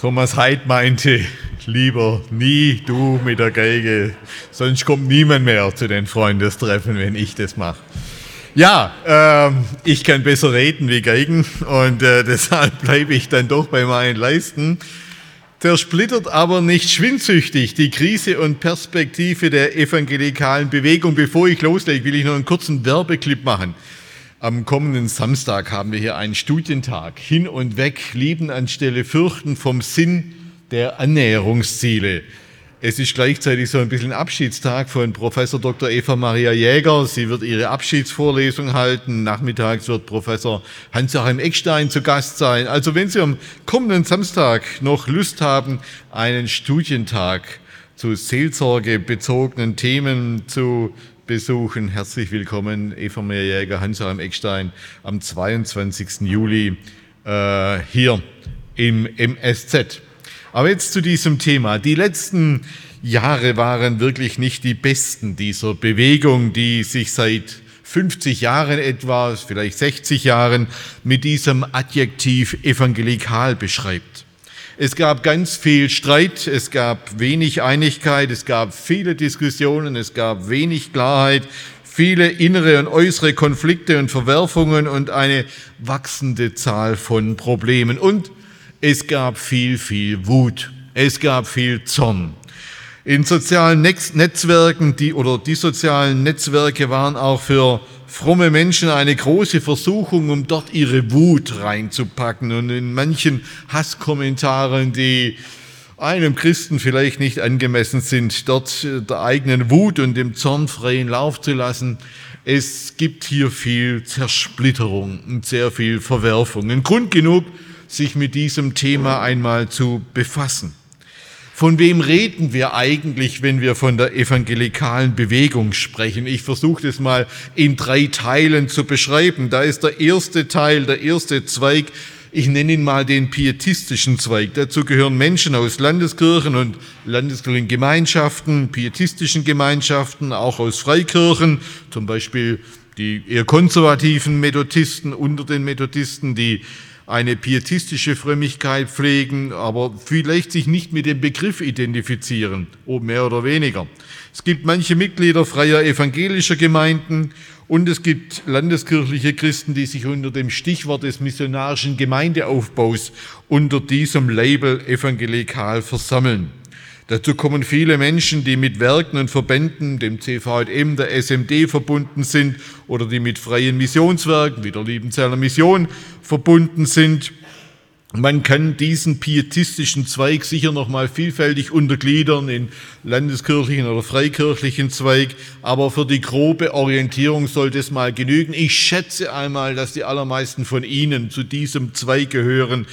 Thomas Heid meinte, lieber nie du mit der Geige, sonst kommt niemand mehr zu den Freundestreffen, wenn ich das mache. Ja, äh, ich kann besser reden wie Geigen und äh, deshalb bleibe ich dann doch bei meinen Leisten. Zersplittert aber nicht schwindsüchtig die Krise und Perspektive der evangelikalen Bewegung. Bevor ich loslege, will ich noch einen kurzen Werbeclip machen. Am kommenden Samstag haben wir hier einen Studientag. Hin und weg, lieben anstelle fürchten vom Sinn der Annäherungsziele. Es ist gleichzeitig so ein bisschen Abschiedstag von Professor Dr. Eva Maria Jäger. Sie wird ihre Abschiedsvorlesung halten. Nachmittags wird Professor Hans-Joachim Eckstein zu Gast sein. Also wenn Sie am kommenden Samstag noch Lust haben, einen Studientag zu seelsorgebezogenen Themen zu besuchen. Herzlich willkommen, Eva Meerjäger, Hans-Joachim Eckstein, am 22. Juli äh, hier im MSZ. Aber jetzt zu diesem Thema. Die letzten Jahre waren wirklich nicht die besten dieser Bewegung, die sich seit 50 Jahren etwa, vielleicht 60 Jahren, mit diesem Adjektiv evangelikal beschreibt. Es gab ganz viel Streit, es gab wenig Einigkeit, es gab viele Diskussionen, es gab wenig Klarheit, viele innere und äußere Konflikte und Verwerfungen und eine wachsende Zahl von Problemen. Und es gab viel, viel Wut, es gab viel Zorn. In sozialen Netzwerken, die oder die sozialen Netzwerke waren auch für fromme Menschen eine große Versuchung, um dort ihre Wut reinzupacken. Und in manchen Hasskommentaren, die einem Christen vielleicht nicht angemessen sind, dort der eigenen Wut und dem Zorn freien Lauf zu lassen. Es gibt hier viel Zersplitterung und sehr viel Verwerfung. Ein Grund genug, sich mit diesem Thema einmal zu befassen. Von wem reden wir eigentlich, wenn wir von der evangelikalen Bewegung sprechen? Ich versuche das mal in drei Teilen zu beschreiben. Da ist der erste Teil, der erste Zweig, ich nenne ihn mal den pietistischen Zweig. Dazu gehören Menschen aus Landeskirchen und landeskirchlichen Gemeinschaften, pietistischen Gemeinschaften, auch aus Freikirchen, zum Beispiel die eher konservativen Methodisten unter den Methodisten, die eine pietistische Frömmigkeit pflegen, aber vielleicht sich nicht mit dem Begriff identifizieren, ob mehr oder weniger. Es gibt manche Mitglieder freier evangelischer Gemeinden und es gibt landeskirchliche Christen, die sich unter dem Stichwort des missionarischen Gemeindeaufbaus unter diesem Label evangelikal versammeln. Dazu kommen viele Menschen, die mit Werken und Verbänden, dem CVM, der SMD verbunden sind oder die mit freien Missionswerken, wie der Liebenzeller Mission, verbunden sind. Man kann diesen pietistischen Zweig sicher noch mal vielfältig untergliedern in landeskirchlichen oder freikirchlichen Zweig, aber für die grobe Orientierung sollte es mal genügen. Ich schätze einmal, dass die allermeisten von Ihnen zu diesem Zweig gehören,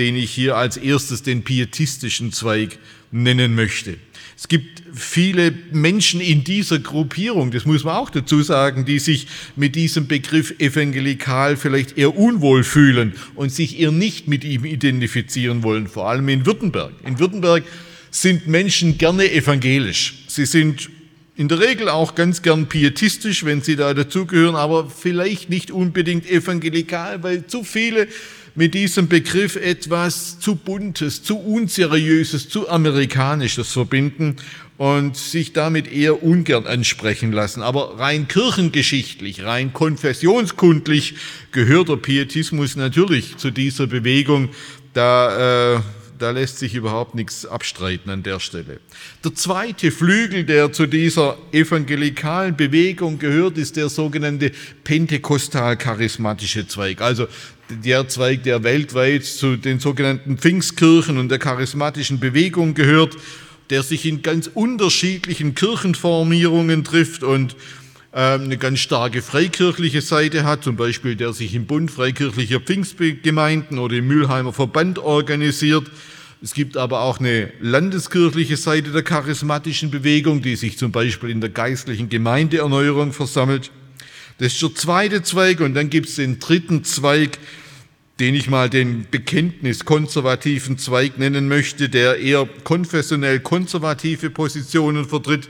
den ich hier als erstes den pietistischen Zweig nennen möchte. Es gibt viele Menschen in dieser Gruppierung, das muss man auch dazu sagen, die sich mit diesem Begriff evangelikal vielleicht eher unwohl fühlen und sich eher nicht mit ihm identifizieren wollen, vor allem in Württemberg. In Württemberg sind Menschen gerne evangelisch. Sie sind in der Regel auch ganz gern pietistisch, wenn sie da dazugehören, aber vielleicht nicht unbedingt evangelikal, weil zu viele mit diesem Begriff etwas zu Buntes, zu Unseriöses, zu Amerikanisches verbinden und sich damit eher ungern ansprechen lassen. Aber rein kirchengeschichtlich, rein konfessionskundlich gehört der Pietismus natürlich zu dieser Bewegung. Da äh, da lässt sich überhaupt nichts abstreiten an der Stelle. Der zweite Flügel, der zu dieser evangelikalen Bewegung gehört, ist der sogenannte pentekostal-charismatische Zweig. Also der Zweig, der weltweit zu den sogenannten Pfingstkirchen und der charismatischen Bewegung gehört, der sich in ganz unterschiedlichen Kirchenformierungen trifft und eine ganz starke freikirchliche Seite hat, zum Beispiel der sich im Bund freikirchlicher Pfingstgemeinden oder im Mülheimer Verband organisiert. Es gibt aber auch eine landeskirchliche Seite der charismatischen Bewegung, die sich zum Beispiel in der geistlichen Gemeindeerneuerung versammelt. Das ist der zweite Zweig und dann gibt es den dritten Zweig, den ich mal den bekenntniskonservativen Zweig nennen möchte, der eher konfessionell konservative Positionen vertritt.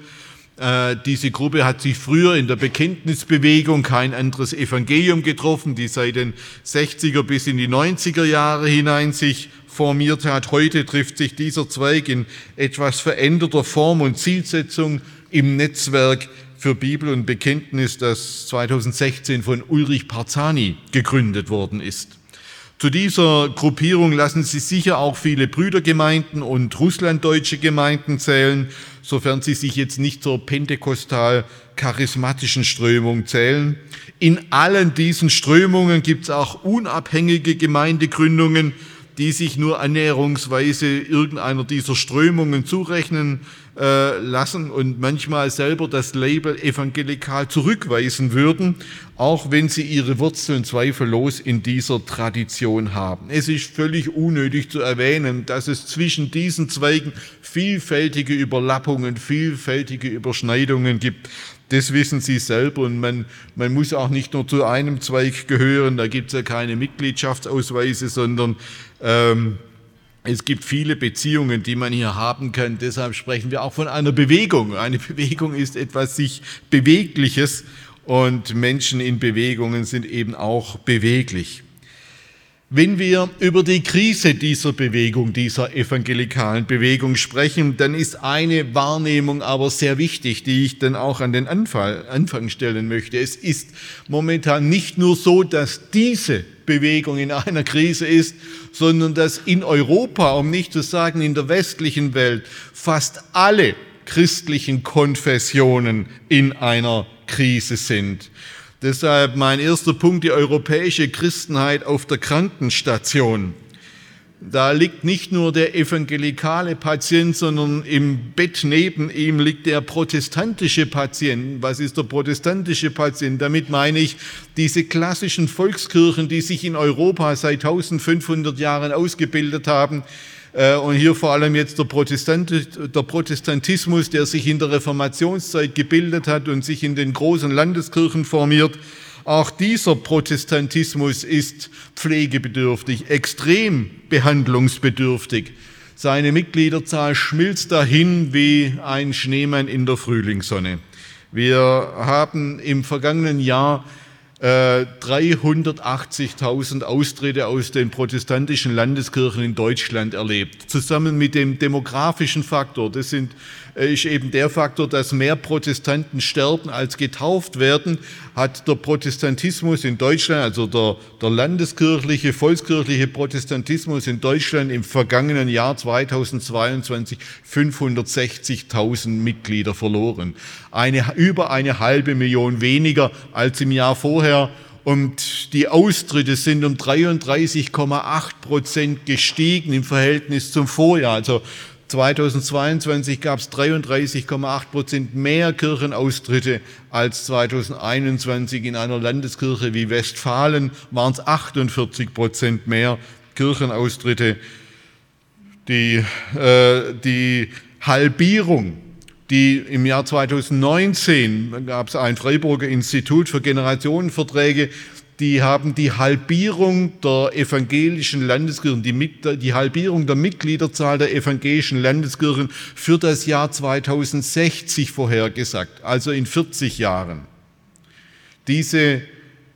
Äh, diese Gruppe hat sich früher in der Bekenntnisbewegung kein anderes Evangelium getroffen, die seit den 60er bis in die 90er Jahre hinein sich formiert hat. Heute trifft sich dieser Zweig in etwas veränderter Form und Zielsetzung im Netzwerk für Bibel und Bekenntnis, das 2016 von Ulrich Parzani gegründet worden ist. Zu dieser Gruppierung lassen sich sicher auch viele Brüdergemeinden und russlanddeutsche Gemeinden zählen, sofern sie sich jetzt nicht zur pentekostal-charismatischen Strömung zählen. In allen diesen Strömungen gibt es auch unabhängige Gemeindegründungen, die sich nur annäherungsweise irgendeiner dieser Strömungen zurechnen äh, lassen und manchmal selber das Label evangelikal zurückweisen würden, auch wenn sie ihre Wurzeln zweifellos in dieser Tradition haben. Es ist völlig unnötig zu erwähnen, dass es zwischen diesen Zweigen vielfältige Überlappungen, vielfältige Überschneidungen gibt. Das wissen Sie selber und man, man muss auch nicht nur zu einem Zweig gehören, da gibt es ja keine Mitgliedschaftsausweise, sondern ähm, es gibt viele Beziehungen, die man hier haben kann. Deshalb sprechen wir auch von einer Bewegung. Eine Bewegung ist etwas sich Bewegliches und Menschen in Bewegungen sind eben auch beweglich. Wenn wir über die Krise dieser Bewegung, dieser evangelikalen Bewegung sprechen, dann ist eine Wahrnehmung aber sehr wichtig, die ich dann auch an den Anfang stellen möchte. Es ist momentan nicht nur so, dass diese Bewegung in einer Krise ist, sondern dass in Europa, um nicht zu sagen in der westlichen Welt, fast alle christlichen Konfessionen in einer Krise sind. Deshalb mein erster Punkt, die europäische Christenheit auf der Krankenstation. Da liegt nicht nur der evangelikale Patient, sondern im Bett neben ihm liegt der protestantische Patient. Was ist der protestantische Patient? Damit meine ich diese klassischen Volkskirchen, die sich in Europa seit 1500 Jahren ausgebildet haben, und hier vor allem jetzt der, Protestant, der Protestantismus, der sich in der Reformationszeit gebildet hat und sich in den großen Landeskirchen formiert. Auch dieser Protestantismus ist pflegebedürftig, extrem behandlungsbedürftig. Seine Mitgliederzahl schmilzt dahin wie ein Schneemann in der Frühlingssonne. Wir haben im vergangenen Jahr 380.000 äh, Austritte aus den protestantischen Landeskirchen in Deutschland erlebt. Zusammen mit dem demografischen Faktor, das sind, ist eben der Faktor, dass mehr Protestanten sterben als getauft werden, hat der Protestantismus in Deutschland, also der, der landeskirchliche, volkskirchliche Protestantismus in Deutschland im vergangenen Jahr 2022 560.000 Mitglieder verloren. Eine, über eine halbe Million weniger als im Jahr vorher vorher und die Austritte sind um 33,8 Prozent gestiegen im Verhältnis zum Vorjahr. Also 2022 gab es 33,8 Prozent mehr Kirchenaustritte als 2021. In einer Landeskirche wie Westfalen waren es 48 Prozent mehr Kirchenaustritte. Die, äh, die Halbierung die im Jahr 2019 gab es ein Freiburger Institut für Generationenverträge, die haben die Halbierung der evangelischen Landeskirchen, die, die, Halbierung der Mitgliederzahl der evangelischen Landeskirchen für das Jahr 2060 vorhergesagt, also in 40 Jahren. Diese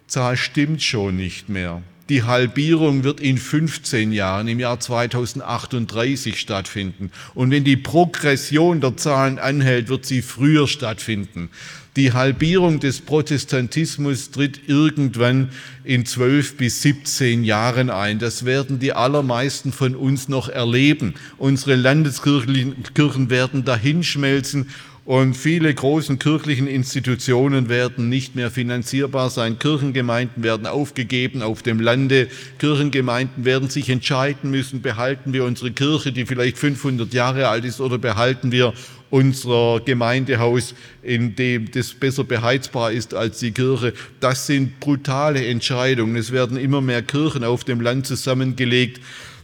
Zahl stimmt schon nicht mehr. Die Halbierung wird in 15 Jahren, im Jahr 2038 stattfinden. Und wenn die Progression der Zahlen anhält, wird sie früher stattfinden. Die Halbierung des Protestantismus tritt irgendwann in 12 bis 17 Jahren ein. Das werden die allermeisten von uns noch erleben. Unsere Landeskirchen werden dahinschmelzen und viele großen kirchlichen Institutionen werden nicht mehr finanzierbar sein. Kirchengemeinden werden aufgegeben auf dem Lande. Kirchengemeinden werden sich entscheiden müssen, behalten wir unsere Kirche, die vielleicht 500 Jahre alt ist, oder behalten wir unser Gemeindehaus, in dem das besser beheizbar ist als die Kirche. Das sind brutale Entscheidungen. Es werden immer mehr Kirchen auf dem Land zusammengelegt.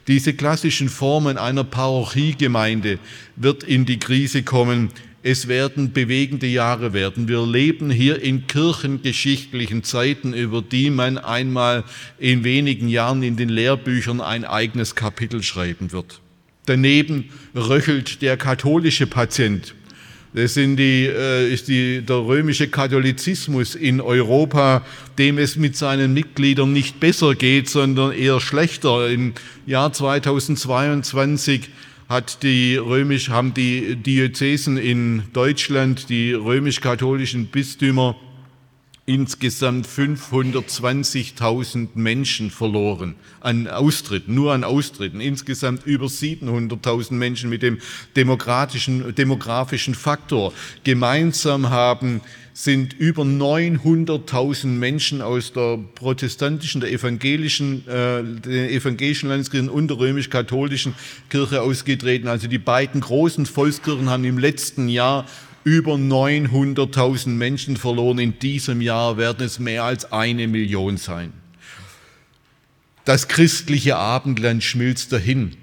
Diese klassischen Formen einer Parochiegemeinde wird in die Krise kommen. Es werden bewegende Jahre werden. Wir leben hier in kirchengeschichtlichen Zeiten, über die man einmal in wenigen Jahren in den Lehrbüchern ein eigenes Kapitel schreiben wird. Daneben röchelt der katholische Patient. Das sind die, äh, ist die, der römische Katholizismus in Europa, dem es mit seinen Mitgliedern nicht besser geht, sondern eher schlechter. Im Jahr 2022 hat die römisch, haben die Diözesen in Deutschland, die römisch-katholischen Bistümer, insgesamt 520.000 Menschen verloren an Austritten, nur an Austritten. Insgesamt über 700.000 Menschen mit dem demokratischen, demografischen Faktor. Gemeinsam haben sind über 900.000 Menschen aus der protestantischen, der evangelischen, äh, der evangelischen Landeskirche und der römisch-katholischen Kirche ausgetreten. Also die beiden großen Volkskirchen haben im letzten Jahr über 900.000 Menschen verloren. In diesem Jahr werden es mehr als eine Million sein. Das christliche Abendland schmilzt dahin.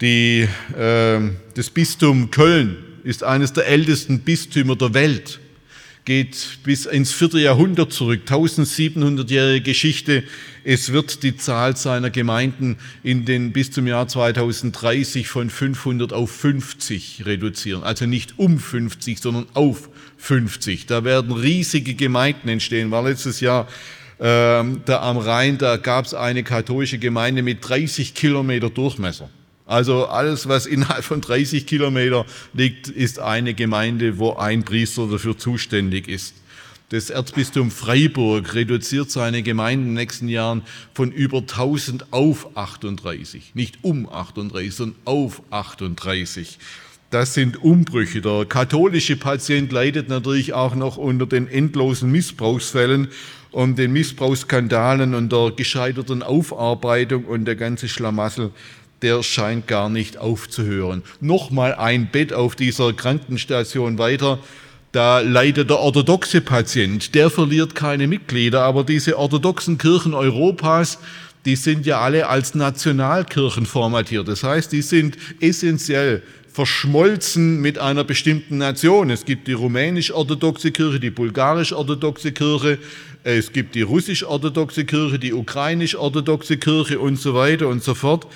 Die, äh, das Bistum Köln ist eines der ältesten Bistümer der Welt geht bis ins vierte Jahrhundert zurück, 1700-jährige Geschichte. Es wird die Zahl seiner Gemeinden in den, bis zum Jahr 2030 von 500 auf 50 reduzieren. Also nicht um 50, sondern auf 50. Da werden riesige Gemeinden entstehen. War letztes Jahr ähm, da am Rhein, da gab es eine katholische Gemeinde mit 30 Kilometer Durchmesser. Also alles, was innerhalb von 30 Kilometer liegt, ist eine Gemeinde, wo ein Priester dafür zuständig ist. Das Erzbistum Freiburg reduziert seine Gemeinden in den nächsten Jahren von über 1000 auf 38. Nicht um 38, sondern auf 38. Das sind Umbrüche. Der katholische Patient leidet natürlich auch noch unter den endlosen Missbrauchsfällen und den Missbrauchsskandalen und der gescheiterten Aufarbeitung und der ganze Schlamassel der scheint gar nicht aufzuhören. Nochmal ein Bett auf dieser Krankenstation weiter. Da leidet der orthodoxe Patient, der verliert keine Mitglieder, aber diese orthodoxen Kirchen Europas, die sind ja alle als Nationalkirchen formatiert. Das heißt, die sind essentiell verschmolzen mit einer bestimmten Nation. Es gibt die rumänisch-orthodoxe Kirche, die bulgarisch-orthodoxe Kirche, es gibt die russisch-orthodoxe Kirche, die ukrainisch-orthodoxe Kirche und so weiter und so fort.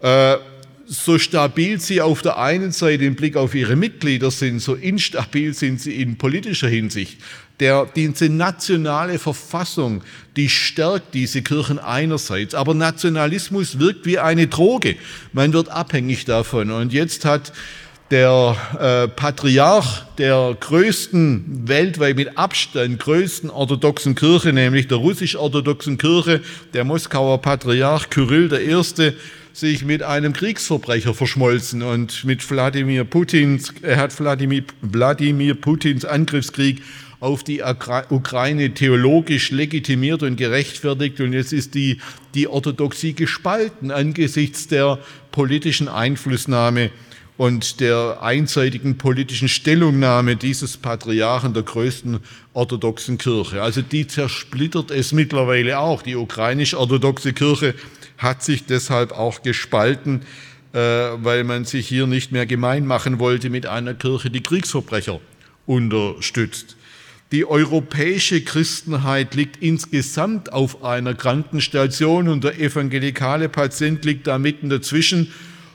Äh, so stabil sie auf der einen Seite im Blick auf ihre Mitglieder sind, so instabil sind sie in politischer Hinsicht. Der, diese nationale Verfassung, die stärkt diese Kirchen einerseits, aber Nationalismus wirkt wie eine Droge. Man wird abhängig davon. Und jetzt hat der äh, Patriarch der größten, weltweit mit Abstand größten orthodoxen Kirche, nämlich der russisch-orthodoxen Kirche, der Moskauer Patriarch Kyrill I., sich mit einem Kriegsverbrecher verschmolzen und mit Wladimir Putins, er hat Wladimir, Wladimir Putins Angriffskrieg auf die Ukraine theologisch legitimiert und gerechtfertigt und jetzt ist die, die Orthodoxie gespalten angesichts der politischen Einflussnahme und der einseitigen politischen Stellungnahme dieses Patriarchen der größten orthodoxen Kirche. Also die zersplittert es mittlerweile auch. Die ukrainisch-orthodoxe Kirche hat sich deshalb auch gespalten, äh, weil man sich hier nicht mehr gemein machen wollte mit einer Kirche, die Kriegsverbrecher unterstützt. Die europäische Christenheit liegt insgesamt auf einer Krankenstation und der evangelikale Patient liegt da mitten dazwischen.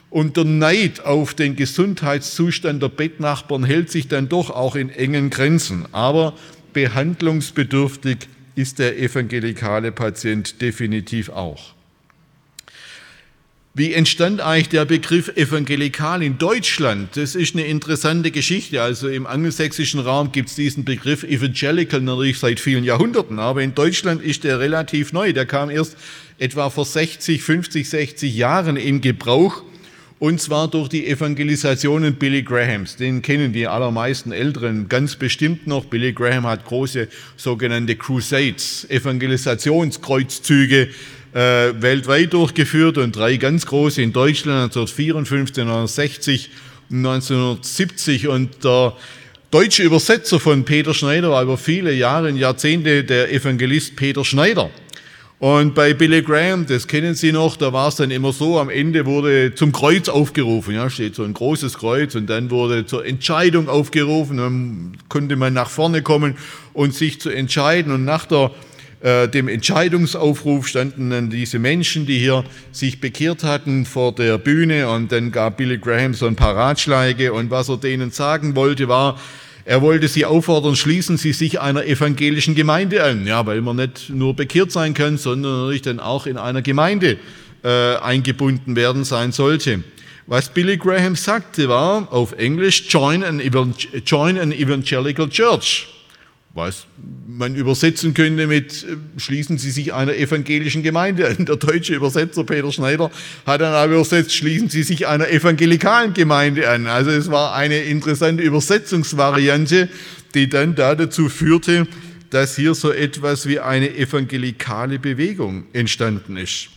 Und der Neid auf den Gesundheitszustand der Bettnachbarn hält sich dann doch auch in engen Grenzen. Aber behandlungsbedürftig ist der evangelikale Patient definitiv auch. Wie entstand eigentlich der Begriff evangelikal in Deutschland? Das ist eine interessante Geschichte. Also im angelsächsischen Raum gibt es diesen Begriff evangelical natürlich seit vielen Jahrhunderten, aber in Deutschland ist der relativ neu. Der kam erst etwa vor 60, 50, 60 Jahren in Gebrauch und zwar durch die Evangelisationen Billy Grahams. Den kennen die allermeisten Älteren ganz bestimmt noch. Billy Graham hat große sogenannte Crusades, Evangelisationskreuzzüge äh, weltweit durchgeführt und drei ganz große in Deutschland 1954, 1960 und 1970 und der deutsche Übersetzer von Peter Schneider war über viele Jahre und Jahrzehnte der Evangelist Peter Schneider. Und bei Billy Graham, das kennen Sie noch, da war es dann immer so, am Ende wurde zum Kreuz aufgerufen, ja, steht so ein großes Kreuz und dann wurde zur Entscheidung aufgerufen, dann konnte man nach vorne kommen und sich zu entscheiden. Und nach der, äh, dem Entscheidungsaufruf standen dann diese Menschen, die hier sich bekehrt hatten vor der Bühne und dann gab Billy Graham so ein paar Ratschläge und was er denen sagen wollte war, er wollte sie auffordern, schließen Sie sich einer evangelischen Gemeinde an. Ja, weil man nicht nur bekehrt sein kann, sondern natürlich dann auch in einer Gemeinde äh, eingebunden werden sein sollte. Was Billy Graham sagte war auf Englisch, join an, join an evangelical church was man übersetzen könnte mit, äh, schließen Sie sich einer evangelischen Gemeinde an. Der deutsche Übersetzer Peter Schneider hat dann aber übersetzt, schließen Sie sich einer evangelikalen Gemeinde an. Also es war eine interessante Übersetzungsvariante, die dann da dazu führte, dass hier so etwas wie eine evangelikale Bewegung entstanden ist.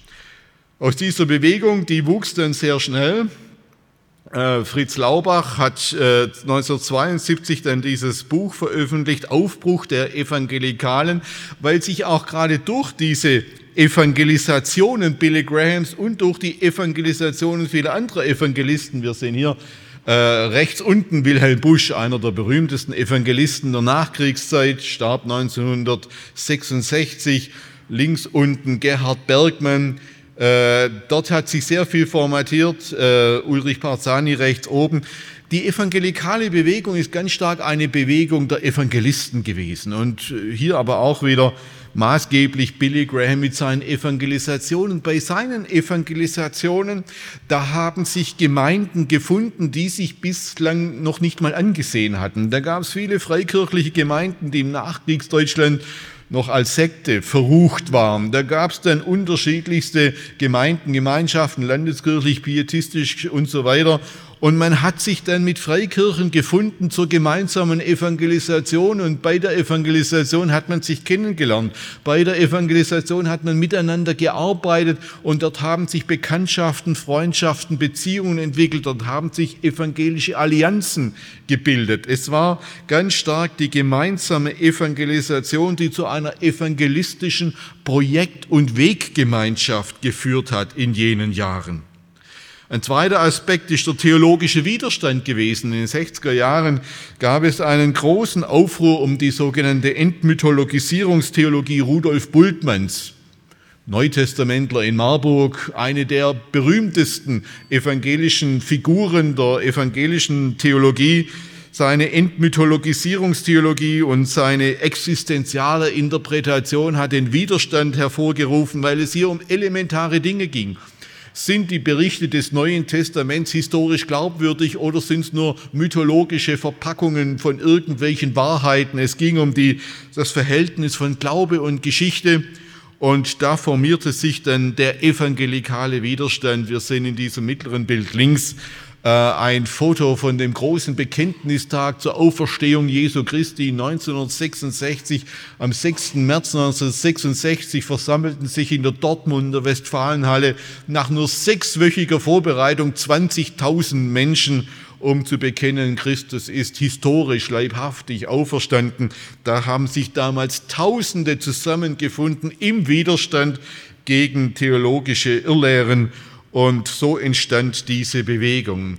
Aus dieser Bewegung, die wuchs dann sehr schnell, Fritz Laubach hat 1972 äh, dann dieses Buch veröffentlicht, Aufbruch der Evangelikalen, weil sich auch gerade durch diese Evangelisationen Billy Grahams und durch die Evangelisationen vieler anderer Evangelisten, wir sehen hier äh, rechts unten Wilhelm Busch, einer der berühmtesten Evangelisten der Nachkriegszeit, starb 1966, links unten Gerhard Bergmann, äh, dort hat sich sehr viel formatiert, äh, Ulrich Parzani rechts oben. Die evangelikale Bewegung ist ganz stark eine Bewegung der Evangelisten gewesen und äh, hier aber auch wieder maßgeblich Billy Graham mit seinen Evangelisationen. Bei seinen Evangelisationen, da haben sich Gemeinden gefunden, die sich bislang noch nicht mal angesehen hatten. Da gab es viele freikirchliche Gemeinden, die im Nachkriegsdeutschland noch als Sekte verrucht waren. Da gab es dann unterschiedlichste Gemeinden, Gemeinschaften, landeskirchlich, pietistisch und so weiter. Und man hat sich dann mit Freikirchen gefunden zur gemeinsamen Evangelisation und bei der Evangelisation hat man sich kennengelernt. Bei der Evangelisation hat man miteinander gearbeitet und dort haben sich Bekanntschaften, Freundschaften, Beziehungen entwickelt. Dort haben sich evangelische Allianzen gebildet. Es war ganz stark die gemeinsame Evangelisation, die zu einer evangelistischen Projekt- und Weggemeinschaft geführt hat in jenen Jahren. Ein zweiter Aspekt ist der theologische Widerstand gewesen. In den 60er Jahren gab es einen großen Aufruhr um die sogenannte Entmythologisierungstheologie Rudolf Bultmanns. Neutestamentler in Marburg, eine der berühmtesten evangelischen Figuren der evangelischen Theologie, seine Entmythologisierungstheologie und seine existenziale Interpretation hat den Widerstand hervorgerufen, weil es hier um elementare Dinge ging. Sind die Berichte des Neuen Testaments historisch glaubwürdig oder sind es nur mythologische Verpackungen von irgendwelchen Wahrheiten? Es ging um die, das Verhältnis von Glaube und Geschichte. Und da formierte sich dann der evangelikale Widerstand. Wir sehen in diesem mittleren Bild links ein Foto von dem großen Bekenntnistag zur Auferstehung Jesu Christi 1966. Am 6. März 1966 versammelten sich in der Dortmunder Westfalenhalle nach nur sechswöchiger Vorbereitung 20.000 Menschen um zu bekennen, Christus ist historisch leibhaftig auferstanden. Da haben sich damals Tausende zusammengefunden im Widerstand gegen theologische Irrlehren und so entstand diese Bewegung.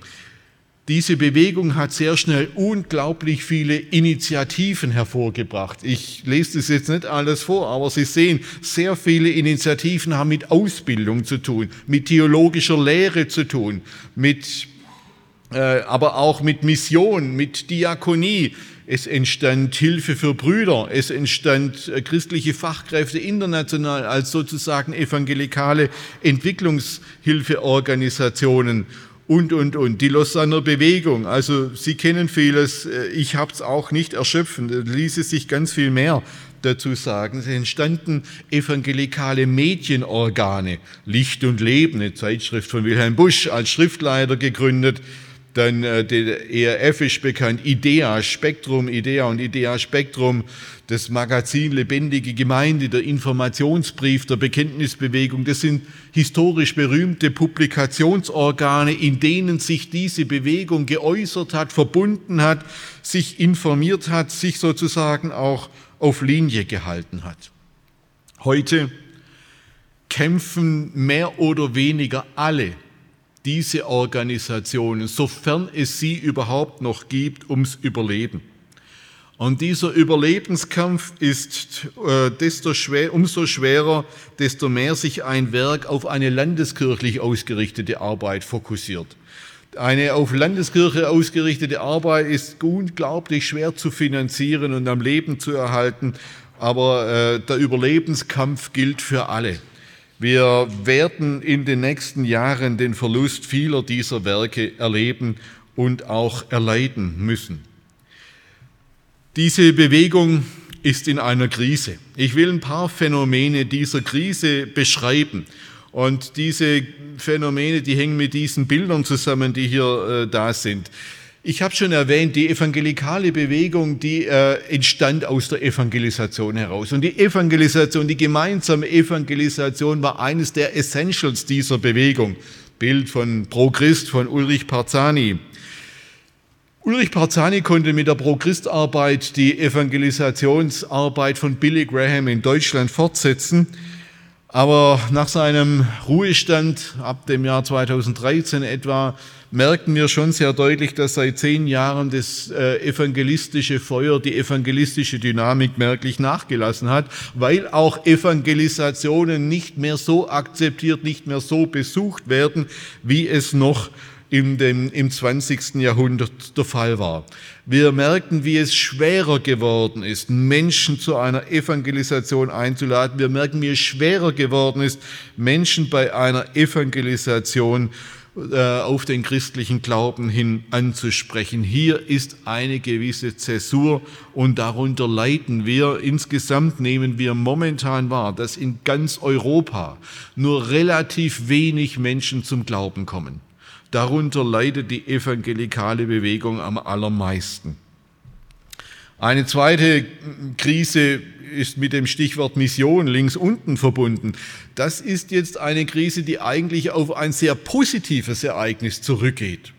Diese Bewegung hat sehr schnell unglaublich viele Initiativen hervorgebracht. Ich lese das jetzt nicht alles vor, aber Sie sehen, sehr viele Initiativen haben mit Ausbildung zu tun, mit theologischer Lehre zu tun, mit, äh, aber auch mit Mission, mit Diakonie, es entstand Hilfe für Brüder, es entstand äh, christliche Fachkräfte international als sozusagen evangelikale Entwicklungshilfeorganisationen und, und, und. Die Lausanner Bewegung, also Sie kennen vieles, äh, ich habe es auch nicht erschöpfen, da ließe sich ganz viel mehr dazu sagen. Es entstanden evangelikale Medienorgane, Licht und Leben, eine Zeitschrift von Wilhelm Busch als Schriftleiter gegründet, dann äh, der ERF ist bekannt, IDEA, Spektrum, IDEA und IDEA Spektrum, das Magazin Lebendige Gemeinde, der Informationsbrief der Bekenntnisbewegung. Das sind historisch berühmte Publikationsorgane, in denen sich diese Bewegung geäußert hat, verbunden hat, sich informiert hat, sich sozusagen auch auf Linie gehalten hat. Heute kämpfen mehr oder weniger alle diese Organisationen, sofern es sie überhaupt noch gibt, ums Überleben. Und dieser Überlebenskampf ist äh, desto schwer, umso schwerer, desto mehr sich ein Werk auf eine landeskirchlich ausgerichtete Arbeit fokussiert. Eine auf Landeskirche ausgerichtete Arbeit ist unglaublich schwer zu finanzieren und am Leben zu erhalten, aber äh, der Überlebenskampf gilt für alle. Wir werden in den nächsten Jahren den Verlust vieler dieser Werke erleben und auch erleiden müssen. Diese Bewegung ist in einer Krise. Ich will ein paar Phänomene dieser Krise beschreiben. Und diese Phänomene, die hängen mit diesen Bildern zusammen, die hier äh, da sind. Ich habe schon erwähnt, die evangelikale Bewegung, die äh, entstand aus der Evangelisation heraus. Und die Evangelisation, die gemeinsame Evangelisation war eines der Essentials dieser Bewegung. Bild von Pro Christ von Ulrich Parzani. Ulrich Parzani konnte mit der Pro-Christ-Arbeit die Evangelisationsarbeit von Billy Graham in Deutschland fortsetzen. Aber nach seinem Ruhestand ab dem Jahr 2013 etwa merken wir schon sehr deutlich, dass seit zehn Jahren das äh, evangelistische Feuer, die evangelistische Dynamik merklich nachgelassen hat, weil auch Evangelisationen nicht mehr so akzeptiert, nicht mehr so besucht werden, wie es noch in dem, im 20. Jahrhundert der Fall war. Wir merken, wie es schwerer geworden ist, Menschen zu einer Evangelisation einzuladen. Wir merken, wie es schwerer geworden ist, Menschen bei einer Evangelisation äh, auf den christlichen Glauben hin anzusprechen. Hier ist eine gewisse Zäsur und darunter leiden wir. Insgesamt nehmen wir momentan wahr, dass in ganz Europa nur relativ wenig Menschen zum Glauben kommen. Darunter leidet die evangelikale Bewegung am allermeisten. Eine zweite Krise ist mit dem Stichwort Mission links unten verbunden. Das ist jetzt eine Krise, die eigentlich auf ein sehr positives Ereignis zurückgeht.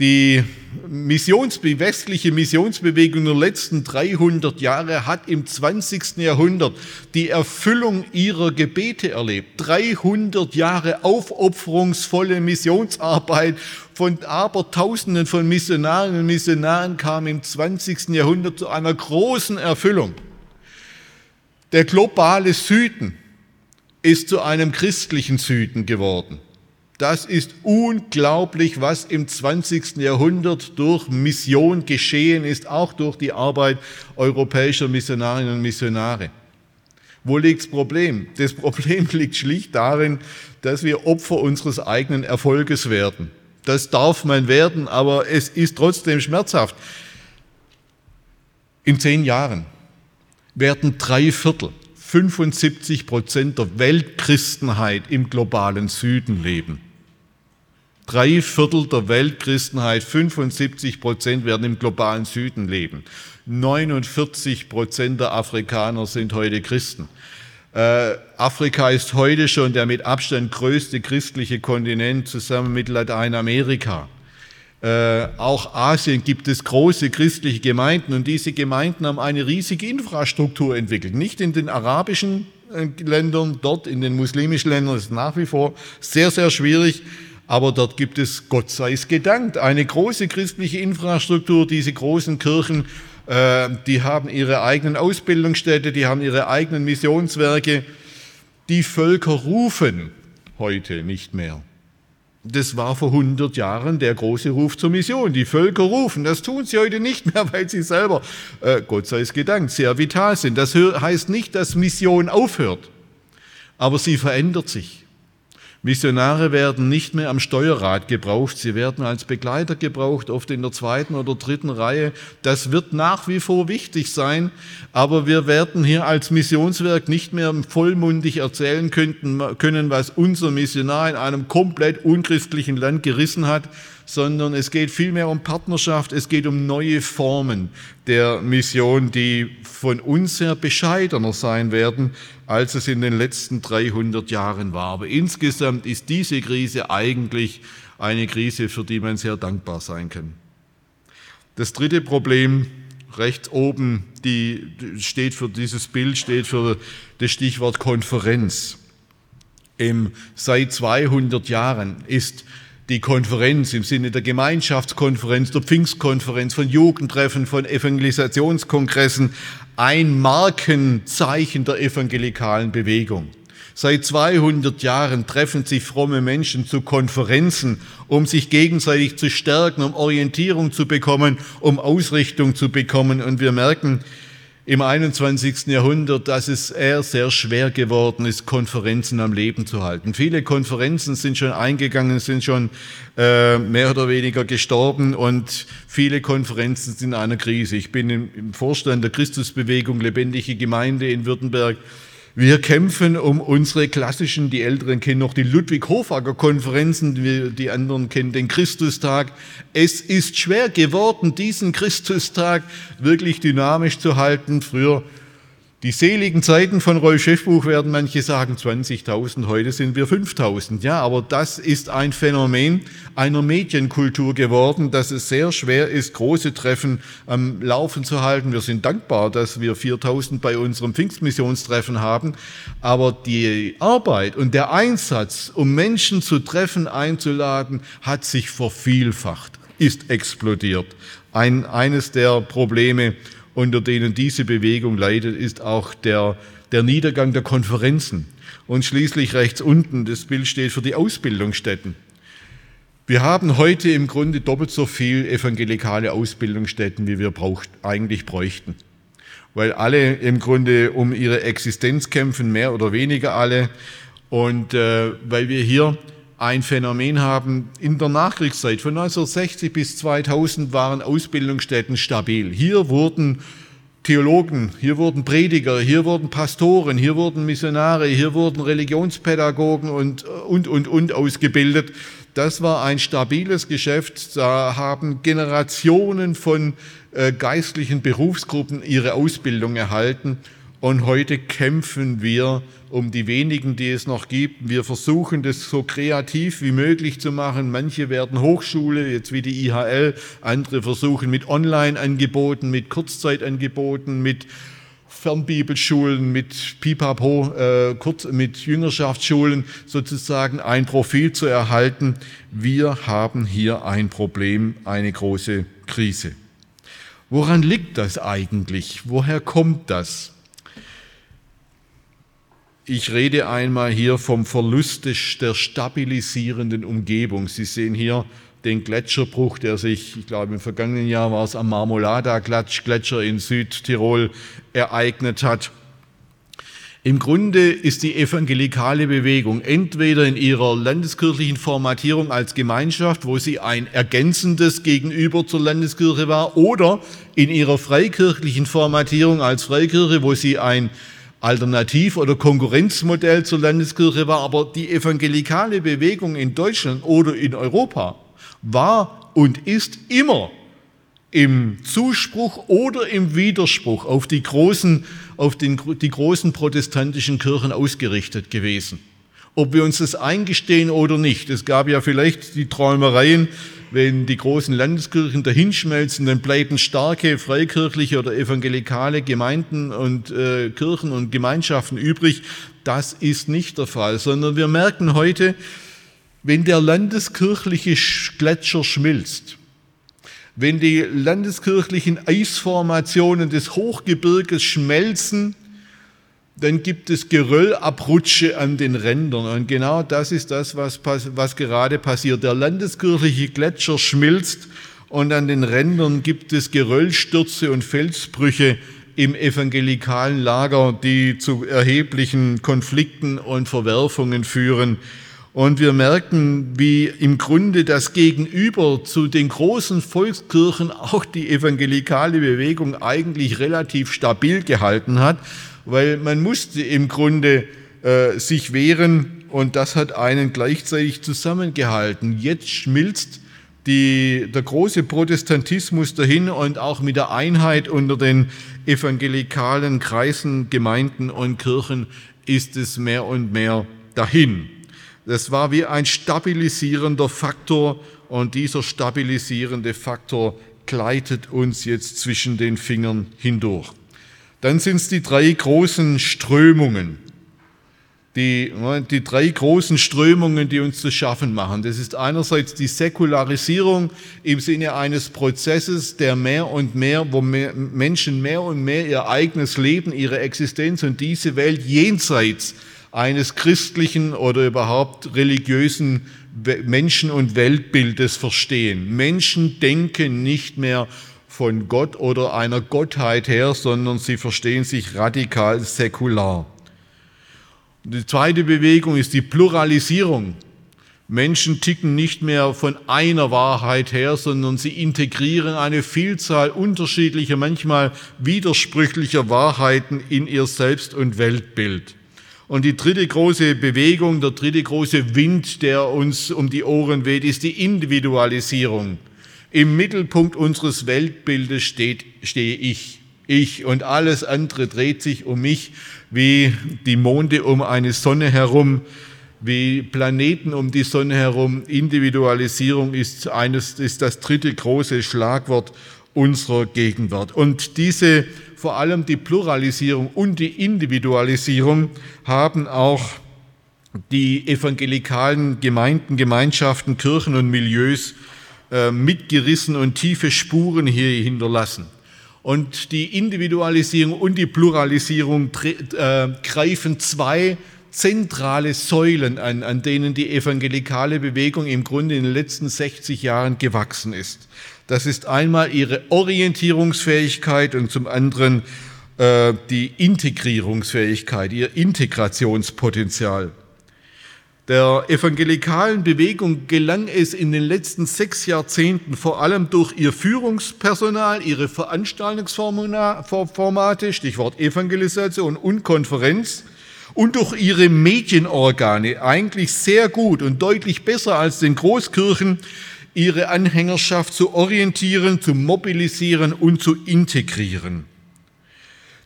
Die Missions, die westliche Missionsbewegung der letzten 300 Jahre hat im 20. Jahrhundert die Erfüllung ihrer Gebete erlebt. 300 Jahre aufopferungsvolle Missionsarbeit von Abertausenden von Missionaren und Missionaren kam im 20. Jahrhundert zu einer großen Erfüllung. Der globale Süden ist zu einem christlichen Süden geworden. Das ist unglaublich, was im 20. Jahrhundert durch Mission geschehen ist, auch durch die Arbeit europäischer Missionarinnen und Missionare. Wo liegt das Problem? Das Problem liegt schlicht darin, dass wir Opfer unseres eigenen Erfolges werden. Das darf man werden, aber es ist trotzdem schmerzhaft. In zehn Jahren werden drei Viertel, 75 Prozent der Weltchristenheit im globalen Süden leben. Drei Viertel der Weltchristenheit, 75 Prozent werden im globalen Süden leben. 49 Prozent der Afrikaner sind heute Christen. Äh, Afrika ist heute schon der mit Abstand größte christliche Kontinent zusammen mit Lateinamerika. Äh, auch Asien gibt es große christliche Gemeinden und diese Gemeinden haben eine riesige Infrastruktur entwickelt. Nicht in den arabischen äh, Ländern, dort in den muslimischen Ländern ist es nach wie vor sehr, sehr schwierig. Aber dort gibt es, Gott sei es gedankt, eine große christliche Infrastruktur. Diese großen Kirchen, äh, die haben ihre eigenen Ausbildungsstätte, die haben ihre eigenen Missionswerke. Die Völker rufen heute nicht mehr. Das war vor 100 Jahren der große Ruf zur Mission. Die Völker rufen. Das tun sie heute nicht mehr, weil sie selber, äh, Gott sei es gedankt, sehr vital sind. Das heißt nicht, dass Mission aufhört, aber sie verändert sich. Missionare werden nicht mehr am Steuerrad gebraucht, sie werden als Begleiter gebraucht, oft in der zweiten oder dritten Reihe. Das wird nach wie vor wichtig sein, aber wir werden hier als Missionswerk nicht mehr vollmundig erzählen können, was unser Missionar in einem komplett unchristlichen Land gerissen hat, sondern es geht vielmehr um Partnerschaft, es geht um neue Formen der Mission, die von uns her bescheidener sein werden, als es in den letzten 300 Jahren war. Aber insgesamt ist diese Krise eigentlich eine Krise, für die man sehr dankbar sein kann. Das dritte Problem, rechts oben, die steht für dieses Bild, steht für das Stichwort Konferenz. Im, seit 200 Jahren ist die Konferenz im Sinne der Gemeinschaftskonferenz, der Pfingstkonferenz, von Jugendtreffen, von Evangelisationskongressen ein Markenzeichen der evangelikalen Bewegung. Seit 200 Jahren treffen sich fromme Menschen zu Konferenzen, um sich gegenseitig zu stärken, um Orientierung zu bekommen, um Ausrichtung zu bekommen. Und wir merken, im 21. Jahrhundert, dass es eher sehr schwer geworden ist, Konferenzen am Leben zu halten. Viele Konferenzen sind schon eingegangen, sind schon äh, mehr oder weniger gestorben und viele Konferenzen sind in einer Krise. Ich bin im, im Vorstand der Christusbewegung Lebendige Gemeinde in Württemberg wir kämpfen um unsere klassischen, die Älteren kennen noch die Ludwig-Hofacker-Konferenzen, die anderen kennen den Christustag. Es ist schwer geworden, diesen Christustag wirklich dynamisch zu halten. Früher die seligen Zeiten von Rolf Schiffbuch werden manche sagen 20.000, heute sind wir 5.000. Ja, aber das ist ein Phänomen einer Medienkultur geworden, dass es sehr schwer ist, große Treffen am Laufen zu halten. Wir sind dankbar, dass wir 4.000 bei unserem Pfingstmissionstreffen haben. Aber die Arbeit und der Einsatz, um Menschen zu treffen, einzuladen, hat sich vervielfacht, ist explodiert. Ein, eines der Probleme, unter denen diese Bewegung leidet, ist auch der, der Niedergang der Konferenzen. Und schließlich rechts unten, das Bild steht für die Ausbildungsstätten. Wir haben heute im Grunde doppelt so viel evangelikale Ausbildungsstätten, wie wir braucht, eigentlich bräuchten. Weil alle im Grunde um ihre Existenz kämpfen, mehr oder weniger alle. Und äh, weil wir hier ein Phänomen haben. In der Nachkriegszeit von 1960 bis 2000 waren Ausbildungsstätten stabil. Hier wurden Theologen, hier wurden Prediger, hier wurden Pastoren, hier wurden Missionare, hier wurden Religionspädagogen und, und, und, und ausgebildet. Das war ein stabiles Geschäft. Da haben Generationen von äh, geistlichen Berufsgruppen ihre Ausbildung erhalten. Und heute kämpfen wir um die wenigen, die es noch gibt. Wir versuchen das so kreativ wie möglich zu machen. Manche werden Hochschule, jetzt wie die IHL, andere versuchen mit Online-Angeboten, mit Kurzzeitangeboten, mit Fernbibelschulen, mit Pipapo, äh, kurz, mit Jüngerschaftsschulen sozusagen ein Profil zu erhalten. Wir haben hier ein Problem, eine große Krise. Woran liegt das eigentlich? Woher kommt das? Ich rede einmal hier vom Verlust der stabilisierenden Umgebung. Sie sehen hier den Gletscherbruch, der sich, ich glaube im vergangenen Jahr war es am Marmolada-Gletscher in Südtirol ereignet hat. Im Grunde ist die evangelikale Bewegung entweder in ihrer landeskirchlichen Formatierung als Gemeinschaft, wo sie ein ergänzendes Gegenüber zur Landeskirche war, oder in ihrer freikirchlichen Formatierung als Freikirche, wo sie ein Alternativ- oder Konkurrenzmodell zur Landeskirche war, aber die evangelikale Bewegung in Deutschland oder in Europa war und ist immer im Zuspruch oder im Widerspruch auf die großen, auf den, die großen protestantischen Kirchen ausgerichtet gewesen. Ob wir uns das eingestehen oder nicht. Es gab ja vielleicht die Träumereien, wenn die großen Landeskirchen dahinschmelzen, dann bleiben starke freikirchliche oder evangelikale Gemeinden und äh, Kirchen und Gemeinschaften übrig. Das ist nicht der Fall, sondern wir merken heute, wenn der landeskirchliche Gletscher schmilzt, wenn die landeskirchlichen Eisformationen des Hochgebirges schmelzen, dann gibt es Geröllabrutsche an den Rändern. Und genau das ist das, was, was gerade passiert. Der landeskirchliche Gletscher schmilzt und an den Rändern gibt es Geröllstürze und Felsbrüche im evangelikalen Lager, die zu erheblichen Konflikten und Verwerfungen führen. Und wir merken, wie im Grunde das Gegenüber zu den großen Volkskirchen auch die evangelikale Bewegung eigentlich relativ stabil gehalten hat, weil man musste im Grunde äh, sich wehren und das hat einen gleichzeitig zusammengehalten. Jetzt schmilzt die, der große Protestantismus dahin und auch mit der Einheit unter den evangelikalen Kreisen, Gemeinden und Kirchen ist es mehr und mehr dahin. Das war wie ein stabilisierender Faktor und dieser stabilisierende Faktor gleitet uns jetzt zwischen den Fingern hindurch. Dann sind es die drei großen Strömungen die, die drei großen Strömungen, die uns zu schaffen machen. Das ist einerseits die Säkularisierung im Sinne eines Prozesses, der mehr und mehr, wo mehr, Menschen mehr und mehr ihr eigenes Leben, ihre Existenz und diese Welt jenseits eines christlichen oder überhaupt religiösen Menschen- und Weltbildes verstehen. Menschen denken nicht mehr von Gott oder einer Gottheit her, sondern sie verstehen sich radikal säkular. Die zweite Bewegung ist die Pluralisierung. Menschen ticken nicht mehr von einer Wahrheit her, sondern sie integrieren eine Vielzahl unterschiedlicher, manchmal widersprüchlicher Wahrheiten in ihr Selbst- und Weltbild. Und die dritte große Bewegung, der dritte große Wind, der uns um die Ohren weht, ist die Individualisierung. Im Mittelpunkt unseres Weltbildes steht, stehe ich. Ich und alles andere dreht sich um mich wie die Monde um eine Sonne herum, wie Planeten um die Sonne herum. Individualisierung ist, eines, ist das dritte große Schlagwort unserer Gegenwart. Und diese, vor allem die Pluralisierung und die Individualisierung haben auch die evangelikalen Gemeinden, Gemeinschaften, Kirchen und Milieus äh, mitgerissen und tiefe Spuren hier hinterlassen. Und die Individualisierung und die Pluralisierung äh, greifen zwei zentrale Säulen an, an denen die evangelikale Bewegung im Grunde in den letzten 60 Jahren gewachsen ist. Das ist einmal ihre Orientierungsfähigkeit und zum anderen äh, die Integrierungsfähigkeit, ihr Integrationspotenzial. Der evangelikalen Bewegung gelang es in den letzten sechs Jahrzehnten vor allem durch ihr Führungspersonal, ihre Veranstaltungsformate, Stichwort Evangelisation und Konferenz, und durch ihre Medienorgane eigentlich sehr gut und deutlich besser als den Großkirchen ihre Anhängerschaft zu orientieren, zu mobilisieren und zu integrieren.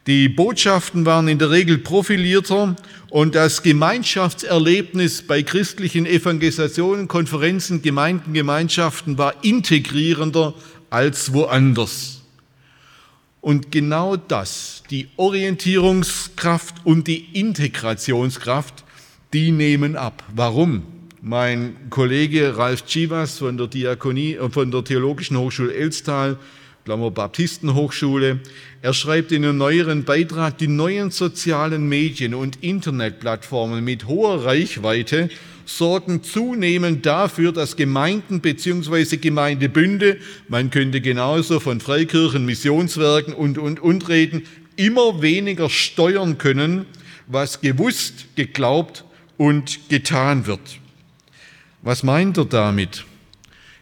Die Botschaften waren in der Regel profilierter und das Gemeinschaftserlebnis bei christlichen Evangelisationen, Konferenzen, Gemeinden, Gemeinschaften war integrierender als woanders. Und genau das, die Orientierungskraft und die Integrationskraft, die nehmen ab. Warum? Mein Kollege Ralf Chivas von der Diakonie, von der Theologischen Hochschule Elstal Klammer Baptistenhochschule. Er schreibt in einem neueren Beitrag, die neuen sozialen Medien und Internetplattformen mit hoher Reichweite sorgen zunehmend dafür, dass Gemeinden bzw. Gemeindebünde, man könnte genauso von Freikirchen, Missionswerken und, und, und reden, immer weniger steuern können, was gewusst, geglaubt und getan wird. Was meint er damit?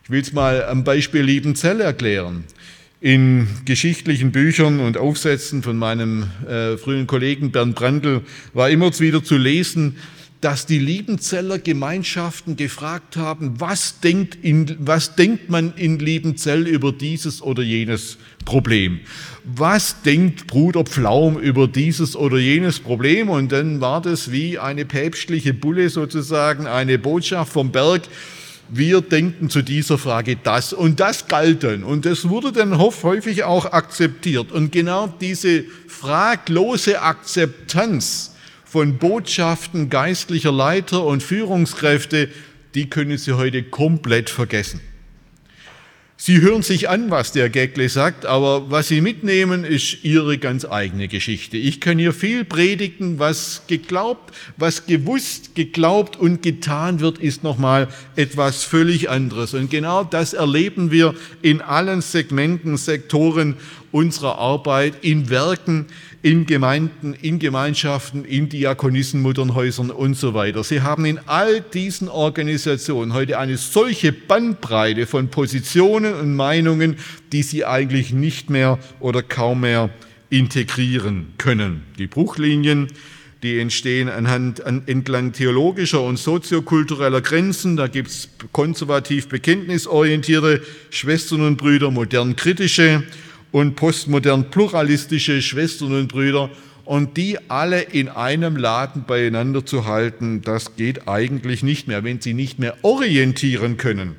Ich will es mal am Beispiel Liebenzell erklären. In geschichtlichen Büchern und Aufsätzen von meinem äh, frühen Kollegen Bernd Brandl war immer wieder zu lesen, dass die Liebenzeller Gemeinschaften gefragt haben, was denkt, in, was denkt man in Liebenzell über dieses oder jenes Problem? Was denkt Bruder Pflaum über dieses oder jenes Problem? Und dann war das wie eine päpstliche Bulle sozusagen, eine Botschaft vom Berg, wir denken zu dieser Frage das und das galt dann. Und das wurde dann häufig auch akzeptiert. Und genau diese fraglose Akzeptanz von Botschaften geistlicher Leiter und Führungskräfte, die können Sie heute komplett vergessen. Sie hören sich an, was der Geckle sagt, aber was Sie mitnehmen, ist Ihre ganz eigene Geschichte. Ich kann hier viel predigen, was geglaubt, was gewusst, geglaubt und getan wird, ist nochmal etwas völlig anderes. Und genau das erleben wir in allen Segmenten, Sektoren unserer Arbeit in Werken, in Gemeinden, in Gemeinschaften, in Diakonissenmutternhäusern und so weiter. Sie haben in all diesen Organisationen heute eine solche Bandbreite von Positionen und Meinungen, die sie eigentlich nicht mehr oder kaum mehr integrieren können. Die Bruchlinien, die entstehen anhand, an, entlang theologischer und soziokultureller Grenzen. Da gibt es konservativ bekenntnisorientierte Schwestern und Brüder, modern kritische und postmodern pluralistische Schwestern und Brüder und die alle in einem Laden beieinander zu halten, das geht eigentlich nicht mehr. Wenn sie nicht mehr orientieren können,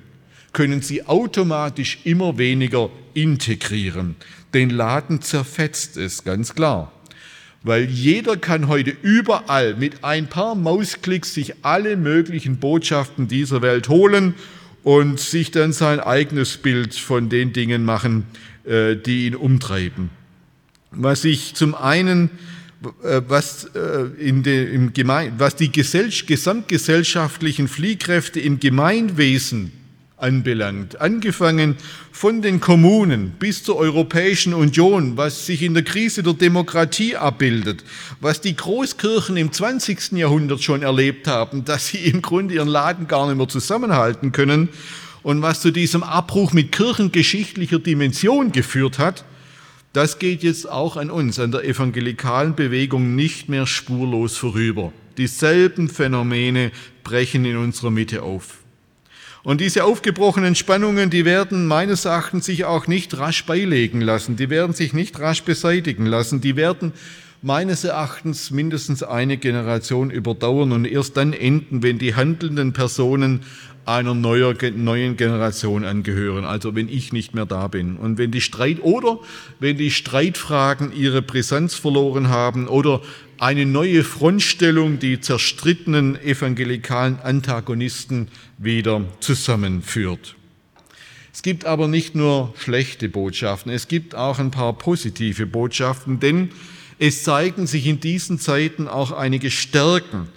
können sie automatisch immer weniger integrieren. Den Laden zerfetzt es, ganz klar. Weil jeder kann heute überall mit ein paar Mausklicks sich alle möglichen Botschaften dieser Welt holen und sich dann sein eigenes Bild von den Dingen machen, die ihn umtreiben. Was ich zum einen, äh, was, äh, in de, im Gemein, was die gesamtgesellschaftlichen Fliehkräfte im Gemeinwesen anbelangt, angefangen von den Kommunen bis zur Europäischen Union, was sich in der Krise der Demokratie abbildet, was die Großkirchen im 20. Jahrhundert schon erlebt haben, dass sie im Grunde ihren Laden gar nicht mehr zusammenhalten können und was zu diesem Abbruch mit kirchengeschichtlicher Dimension geführt hat, das geht jetzt auch an uns, an der evangelikalen Bewegung nicht mehr spurlos vorüber. Dieselben Phänomene brechen in unserer Mitte auf. Und diese aufgebrochenen Spannungen, die werden meines Erachtens sich auch nicht rasch beilegen lassen, die werden sich nicht rasch beseitigen lassen, die werden meines Erachtens mindestens eine Generation überdauern und erst dann enden, wenn die handelnden Personen einer neuer, neuen Generation angehören, also wenn ich nicht mehr da bin. Und wenn die Streit oder wenn die Streitfragen ihre Brisanz verloren haben oder eine neue Frontstellung die zerstrittenen evangelikalen Antagonisten wieder zusammenführt. Es gibt aber nicht nur schlechte Botschaften, es gibt auch ein paar positive Botschaften, denn es zeigen sich in diesen Zeiten auch einige Stärken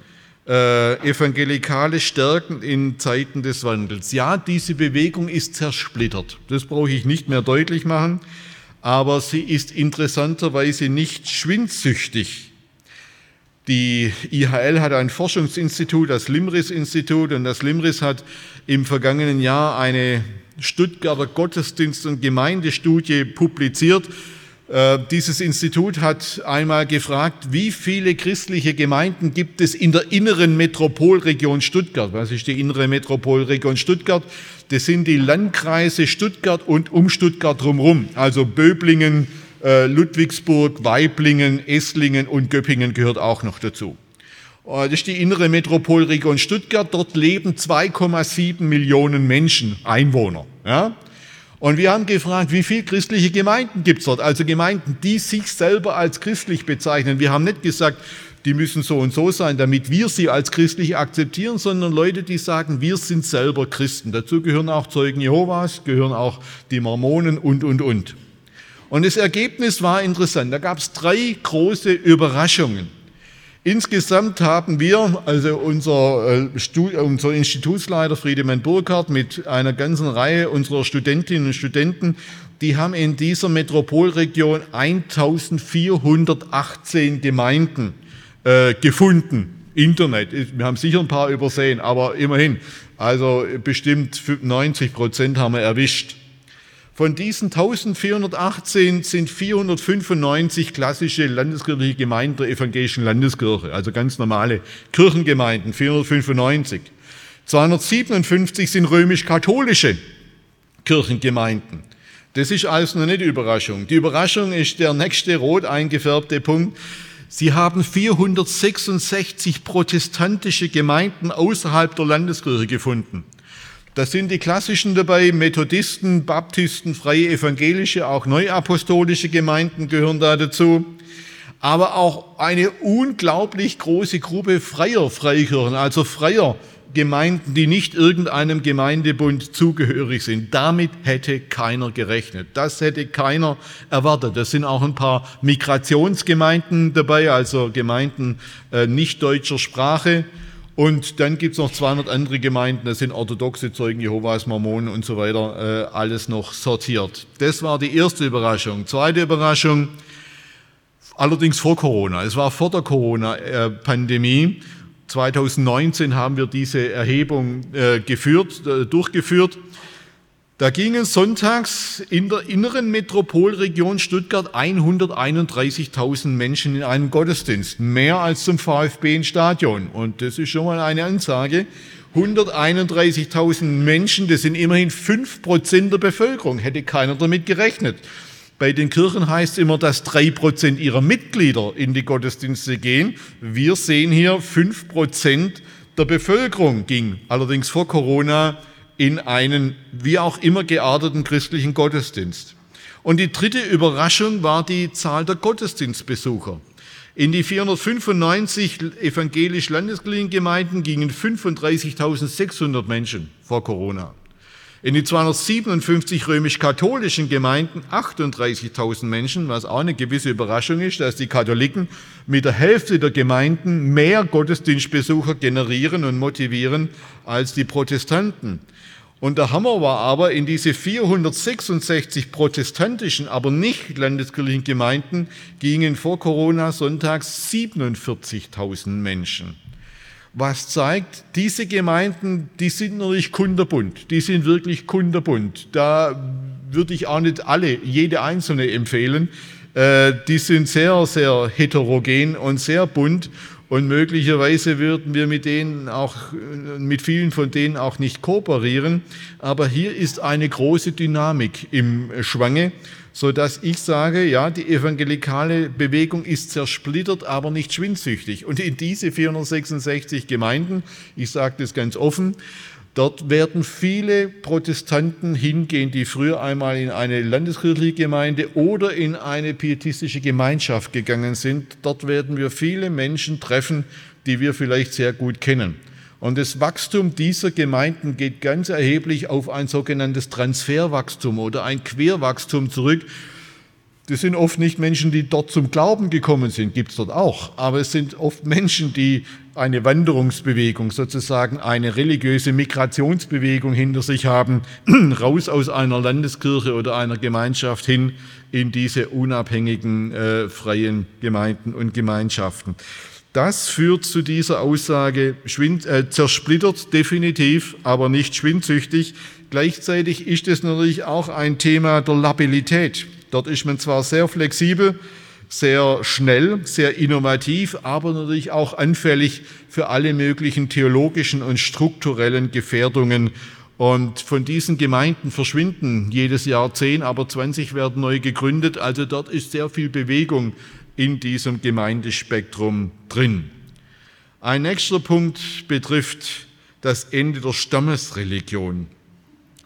äh, evangelikale Stärken in Zeiten des Wandels. Ja, diese Bewegung ist zersplittert. Das brauche ich nicht mehr deutlich machen. Aber sie ist interessanterweise nicht schwindsüchtig. Die IHL hat ein Forschungsinstitut, das Limris-Institut, und das Limris hat im vergangenen Jahr eine Stuttgarter Gottesdienst- und Gemeindestudie publiziert, dieses Institut hat einmal gefragt, wie viele christliche Gemeinden gibt es in der inneren Metropolregion Stuttgart? Was ist die innere Metropolregion Stuttgart? Das sind die Landkreise Stuttgart und um Stuttgart drumherum, also Böblingen, äh, Ludwigsburg, Weiblingen, Esslingen und Göppingen gehört auch noch dazu. Äh, das ist die innere Metropolregion Stuttgart. Dort leben 2,7 Millionen Menschen, Einwohner. Ja? Und wir haben gefragt, wie viele christliche Gemeinden gibt es dort? Also Gemeinden, die sich selber als christlich bezeichnen. Wir haben nicht gesagt, die müssen so und so sein, damit wir sie als christlich akzeptieren, sondern Leute, die sagen, wir sind selber Christen. Dazu gehören auch Zeugen Jehovas, gehören auch die Mormonen und, und, und. Und das Ergebnis war interessant. Da gab es drei große Überraschungen. Insgesamt haben wir, also unser, äh, unser Institutsleiter Friedemann Burkhardt mit einer ganzen Reihe unserer Studentinnen und Studenten, die haben in dieser Metropolregion 1418 Gemeinden äh, gefunden. Internet, wir haben sicher ein paar übersehen, aber immerhin, also bestimmt 90 Prozent haben wir erwischt. Von diesen 1418 sind 495 klassische landeskirchliche Gemeinden der evangelischen Landeskirche, also ganz normale Kirchengemeinden, 495. 257 sind römisch-katholische Kirchengemeinden. Das ist also noch nicht die Überraschung. Die Überraschung ist der nächste rot eingefärbte Punkt. Sie haben 466 protestantische Gemeinden außerhalb der Landeskirche gefunden. Das sind die klassischen dabei, Methodisten, Baptisten, freie evangelische, auch neuapostolische Gemeinden gehören da dazu. Aber auch eine unglaublich große Gruppe freier Freikirchen, also freier Gemeinden, die nicht irgendeinem Gemeindebund zugehörig sind. Damit hätte keiner gerechnet. Das hätte keiner erwartet. Das sind auch ein paar Migrationsgemeinden dabei, also Gemeinden äh, nicht deutscher Sprache Und dann gibt es noch 200 andere Gemeinden, das sind orthodoxe Zeugen Jehovas, Mormonen und so weiter, äh, alles noch sortiert. Das war die erste Überraschung. Zweite Überraschung, allerdings vor Corona. Es war vor der Corona-Pandemie. 2019 haben wir diese Erhebung äh, geführt, äh, durchgeführt. Da gingen sonntags in der inneren Metropolregion Stuttgart 131.000 Menschen in einen Gottesdienst, mehr als zum VfB in Stadion. Und das ist schon mal eine Ansage. 131.000 Menschen, das sind immerhin 5 Prozent der Bevölkerung, hätte keiner damit gerechnet. Bei den Kirchen heißt es immer, dass 3 Prozent ihrer Mitglieder in die Gottesdienste gehen. Wir sehen hier 5 Prozent der Bevölkerung ging, allerdings vor Corona in einen wie auch immer gearteten christlichen Gottesdienst. Und die dritte Überraschung war die Zahl der Gottesdienstbesucher. In die 495 evangelisch-landeskirchlichen Gemeinden gingen 35.600 Menschen vor Corona. In die 257 römisch-katholischen Gemeinden 38.000 Menschen, was auch eine gewisse Überraschung ist, dass die Katholiken mit der Hälfte der Gemeinden mehr Gottesdienstbesucher generieren und motivieren als die Protestanten. Und der Hammer war aber, in diese 466 protestantischen, aber nicht landeskirchlichen Gemeinden gingen vor Corona sonntags 47.000 Menschen. Was zeigt, diese Gemeinden, die sind natürlich kunderbunt, die sind wirklich kunderbunt. Da würde ich auch nicht alle, jede einzelne empfehlen. Äh, die sind sehr, sehr heterogen und sehr bunt und möglicherweise würden wir mit denen auch, mit vielen von denen auch nicht kooperieren. Aber hier ist eine große Dynamik im Schwange, so dass ich sage, ja, die evangelikale Bewegung ist zersplittert, aber nicht schwindsüchtig. Und in diese 466 Gemeinden, ich sage das ganz offen, Dort werden viele Protestanten hingehen, die früher einmal in eine landeskirchliche Gemeinde oder in eine pietistische Gemeinschaft gegangen sind. Dort werden wir viele Menschen treffen, die wir vielleicht sehr gut kennen. Und das Wachstum dieser Gemeinden geht ganz erheblich auf ein sogenanntes Transferwachstum oder ein Querwachstum zurück. Das sind oft nicht Menschen, die dort zum Glauben gekommen sind, gibt es dort auch, aber es sind oft Menschen, die eine Wanderungsbewegung, sozusagen eine religiöse Migrationsbewegung hinter sich haben, raus aus einer Landeskirche oder einer Gemeinschaft hin in diese unabhängigen äh, freien Gemeinden und Gemeinschaften. Das führt zu dieser Aussage, schwind, äh, zersplittert definitiv, aber nicht schwindsüchtig. Gleichzeitig ist es natürlich auch ein Thema der Labilität. Dort ist man zwar sehr flexibel, sehr schnell, sehr innovativ, aber natürlich auch anfällig für alle möglichen theologischen und strukturellen Gefährdungen. Und von diesen Gemeinden verschwinden jedes Jahr zehn, aber 20 werden neu gegründet. Also dort ist sehr viel Bewegung in diesem Gemeindespektrum drin. Ein nächster Punkt betrifft das Ende der Stammesreligion.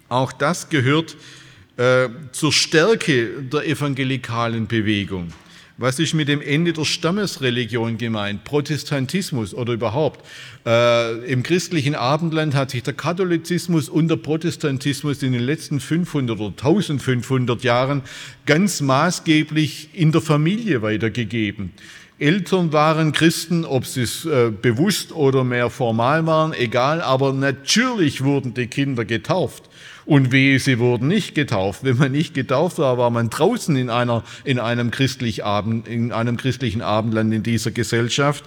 Auch das gehört äh, zur Stärke der evangelikalen Bewegung. Was ist mit dem Ende der Stammesreligion gemeint? Protestantismus oder überhaupt? Äh, Im christlichen Abendland hat sich der Katholizismus und der Protestantismus in den letzten 500 oder 1500 Jahren ganz maßgeblich in der Familie weitergegeben. Eltern waren Christen, ob sie es äh, bewusst oder mehr formal waren, egal, aber natürlich wurden die Kinder getauft. Und wehe, sie wurden nicht getauft. Wenn man nicht getauft war, war man draußen in, einer, in, einem, christlich Abend, in einem christlichen Abendland in dieser Gesellschaft.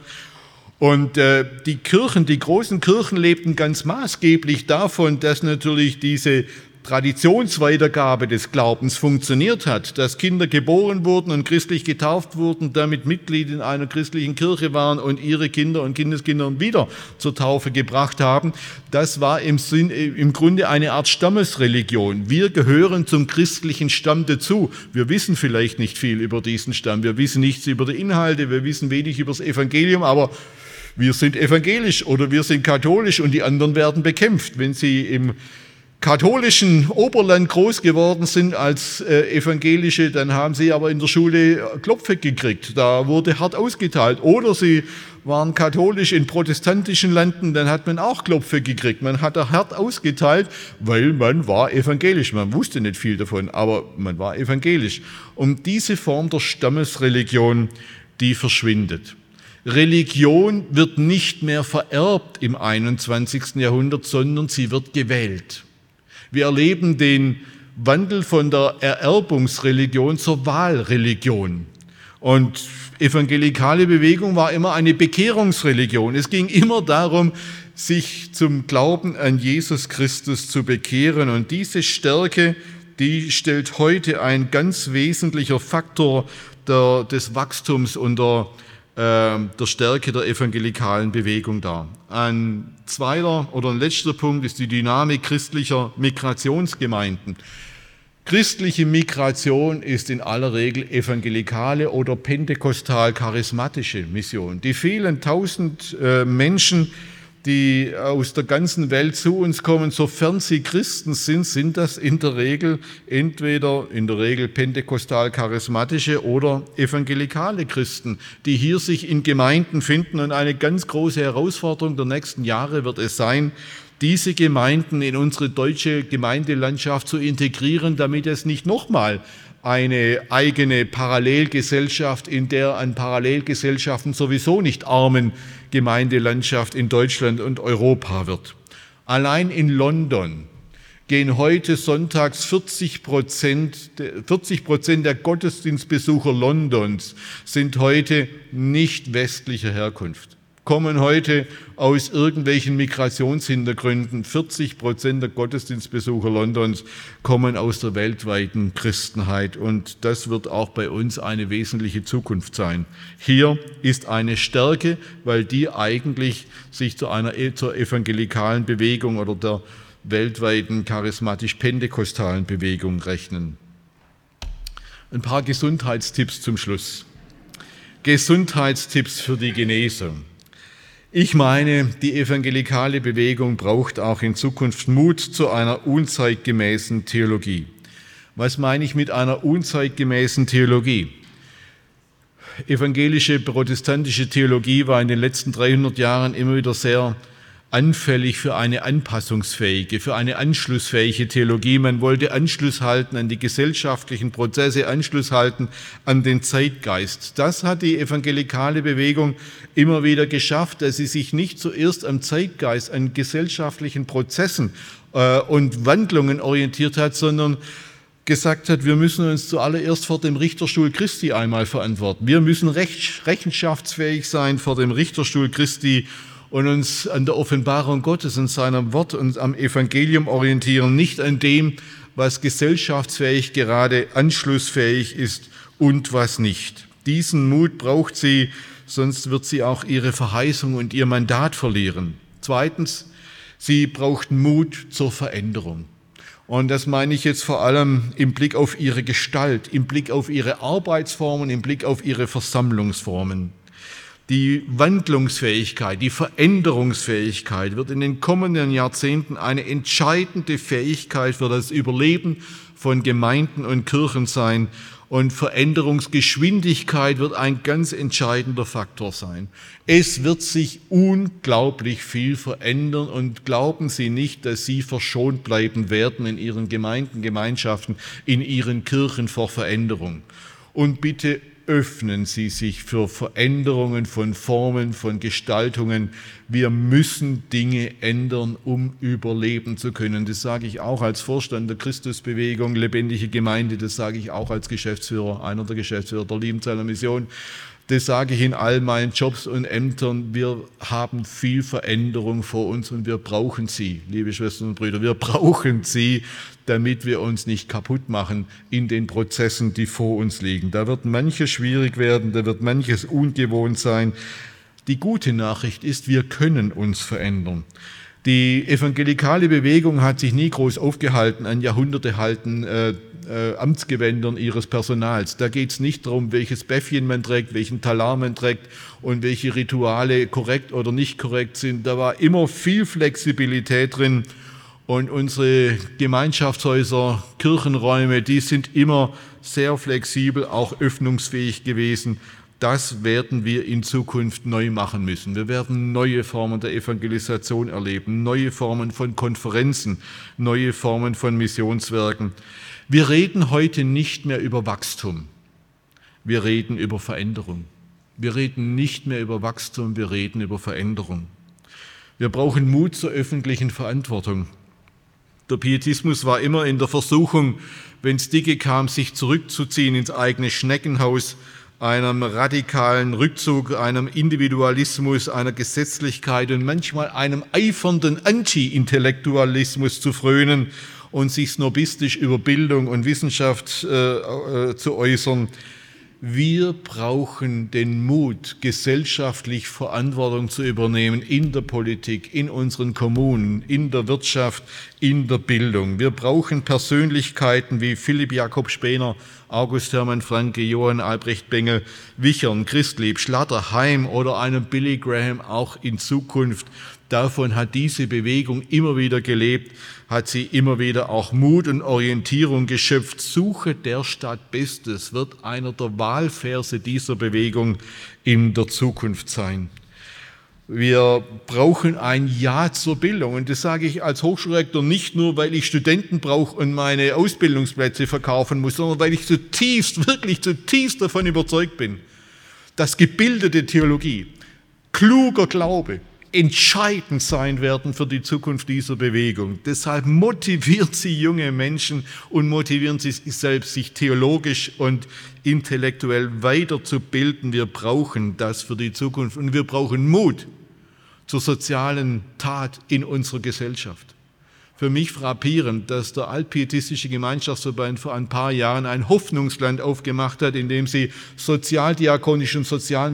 Und äh, die Kirchen, die großen Kirchen lebten ganz maßgeblich davon, dass natürlich diese Traditionsweitergabe des Glaubens funktioniert hat, dass Kinder geboren wurden und christlich getauft wurden, damit Mitglied in einer christlichen Kirche waren und ihre Kinder und Kindeskinder wieder zur Taufe gebracht haben, das war im, Sinn, im Grunde eine Art Stammesreligion. Wir gehören zum christlichen Stamm dazu. Wir wissen vielleicht nicht viel über diesen Stamm, wir wissen nichts über die Inhalte, wir wissen wenig über das Evangelium, aber wir sind evangelisch oder wir sind katholisch und die anderen werden bekämpft, wenn sie im katholischen Oberland groß geworden sind als äh, Evangelische, dann haben sie aber in der Schule Klopfe gekriegt. Da wurde hart ausgeteilt. Oder sie waren katholisch in protestantischen Landen, dann hat man auch Klopfe gekriegt. Man hat da hart ausgeteilt, weil man war evangelisch. Man wusste nicht viel davon, aber man war evangelisch. Und diese Form der Stammesreligion, die verschwindet. Religion wird nicht mehr vererbt im 21. Jahrhundert, sondern sie wird gewählt. Wir erleben den Wandel von der Ererbungsreligion zur Wahlreligion. Und evangelikale Bewegung war immer eine Bekehrungsreligion. Es ging immer darum, sich zum Glauben an Jesus Christus zu bekehren. Und diese Stärke, die stellt heute ein ganz wesentlicher Faktor der, des Wachstums und der der Stärke der evangelikalen Bewegung dar. Ein zweiter oder ein letzter Punkt ist die Dynamik christlicher Migrationsgemeinden. Christliche Migration ist in aller Regel evangelikale oder pentekostal-charismatische Mission. Die vielen tausend äh, Menschen, die aus der ganzen Welt zu uns kommen, sofern sie Christen sind, sind das in der Regel entweder in der Regel pentekostal-charismatische oder evangelikale Christen, die hier sich in Gemeinden finden. Und eine ganz große Herausforderung der nächsten Jahre wird es sein, diese Gemeinden in unsere deutsche Gemeindelandschaft zu integrieren, damit es nicht nochmal eine eigene Parallelgesellschaft, in der an Parallelgesellschaften sowieso nicht armen Gemeindelandschaft in Deutschland und Europa wird. Allein in London gehen heute sonntags 40 Prozent, 40 Prozent der Gottesdienstbesucher Londons sind heute nicht westlicher Herkunft kommen heute aus irgendwelchen Migrationshintergründen. 40 Prozent der Gottesdienstbesucher Londons kommen aus der weltweiten Christenheit und das wird auch bei uns eine wesentliche Zukunft sein. Hier ist eine Stärke, weil die eigentlich sich zu einer zur evangelikalen Bewegung oder der weltweiten charismatisch-pentekostalen Bewegung rechnen. Ein paar Gesundheitstipps zum Schluss. Gesundheitstipps für die Genesung. Ich meine, die evangelikale Bewegung braucht auch in Zukunft Mut zu einer unzeitgemäßen Theologie. Was meine ich mit einer unzeitgemäßen Theologie? Evangelische protestantische Theologie war in den letzten 300 Jahren immer wieder sehr anfällig für eine anpassungsfähige, für eine anschlussfähige Theologie. Man wollte Anschluss halten an die gesellschaftlichen Prozesse, Anschluss halten an den Zeitgeist. Das hat die evangelikale Bewegung immer wieder geschafft, dass sie sich nicht zuerst am Zeitgeist, an gesellschaftlichen Prozessen äh, und Wandlungen orientiert hat, sondern gesagt hat, wir müssen uns zuallererst vor dem Richterstuhl Christi einmal verantworten. Wir müssen rechenschaftsfähig sein vor dem Richterstuhl Christi und uns an der Offenbarung Gottes und seinem Wort und am Evangelium orientieren, nicht an dem, was gesellschaftsfähig gerade anschlussfähig ist und was nicht. Diesen Mut braucht sie, sonst wird sie auch ihre Verheißung und ihr Mandat verlieren. Zweitens, sie braucht Mut zur Veränderung. Und das meine ich jetzt vor allem im Blick auf ihre Gestalt, im Blick auf ihre Arbeitsformen, im Blick auf ihre Versammlungsformen. Die Wandlungsfähigkeit, die Veränderungsfähigkeit wird in den kommenden Jahrzehnten eine entscheidende Fähigkeit für das Überleben von Gemeinden und Kirchen sein. Und Veränderungsgeschwindigkeit wird ein ganz entscheidender Faktor sein. Es wird sich unglaublich viel verändern und glauben Sie nicht, dass Sie verschont bleiben werden in Ihren Gemeinden, Gemeinschaften, in Ihren Kirchen vor Veränderung. Und bitte öffnen Sie sich für Veränderungen von Formen, von Gestaltungen. Wir müssen Dinge ändern, um überleben zu können. Das sage ich auch als Vorstand der Christusbewegung, lebendige Gemeinde, das sage ich auch als Geschäftsführer, einer der Geschäftsführer der Liebenzeller Mission. Das sage ich in all meinen Jobs und Ämtern. Wir haben viel Veränderung vor uns und wir brauchen sie, liebe Schwestern und Brüder. Wir brauchen sie, damit wir uns nicht kaputt machen in den Prozessen, die vor uns liegen. Da wird manches schwierig werden, da wird manches ungewohnt sein. Die gute Nachricht ist, wir können uns verändern. Die evangelikale Bewegung hat sich nie groß aufgehalten an jahrhundertehalten äh, äh, Amtsgewändern ihres Personals. Da geht es nicht darum, welches Bäffchen man trägt, welchen Talar man trägt und welche Rituale korrekt oder nicht korrekt sind. Da war immer viel Flexibilität drin und unsere Gemeinschaftshäuser, Kirchenräume, die sind immer sehr flexibel, auch öffnungsfähig gewesen. Das werden wir in Zukunft neu machen müssen. Wir werden neue Formen der Evangelisation erleben, neue Formen von Konferenzen, neue Formen von Missionswerken. Wir reden heute nicht mehr über Wachstum. Wir reden über Veränderung. Wir reden nicht mehr über Wachstum, wir reden über Veränderung. Wir brauchen Mut zur öffentlichen Verantwortung. Der Pietismus war immer in der Versuchung, wenn es dicke kam, sich zurückzuziehen ins eigene Schneckenhaus, einem radikalen Rückzug, einem Individualismus, einer Gesetzlichkeit und manchmal einem eifernden Anti-Intellektualismus zu frönen und sich snobistisch über Bildung und Wissenschaft äh, äh, zu äußern. Wir brauchen den Mut, gesellschaftlich Verantwortung zu übernehmen in der Politik, in unseren Kommunen, in der Wirtschaft, in der Bildung. Wir brauchen Persönlichkeiten wie Philipp Jakob Spener, August Hermann Franke, Johann Albrecht Bengel, Wichern, Christlieb, Schlatter, Heim oder einen Billy Graham auch in Zukunft, Davon hat diese Bewegung immer wieder gelebt, hat sie immer wieder auch Mut und Orientierung geschöpft. Suche der Stadt Bestes wird einer der Wahlverse dieser Bewegung in der Zukunft sein. Wir brauchen ein Ja zur Bildung. Und das sage ich als Hochschulrektor nicht nur, weil ich Studenten brauche und meine Ausbildungsplätze verkaufen muss, sondern weil ich zutiefst, wirklich zutiefst davon überzeugt bin, dass gebildete Theologie, kluger Glaube, entscheidend sein werden für die Zukunft dieser Bewegung. Deshalb motiviert sie junge Menschen und motivieren sie sich selbst, sich theologisch und intellektuell weiterzubilden. Wir brauchen das für die Zukunft und wir brauchen Mut zur sozialen Tat in unserer Gesellschaft. Für mich frappierend, dass der Altpietistische Gemeinschaftsverband vor ein paar Jahren ein Hoffnungsland aufgemacht hat, in dem sie sozialdiakonisch und sozial,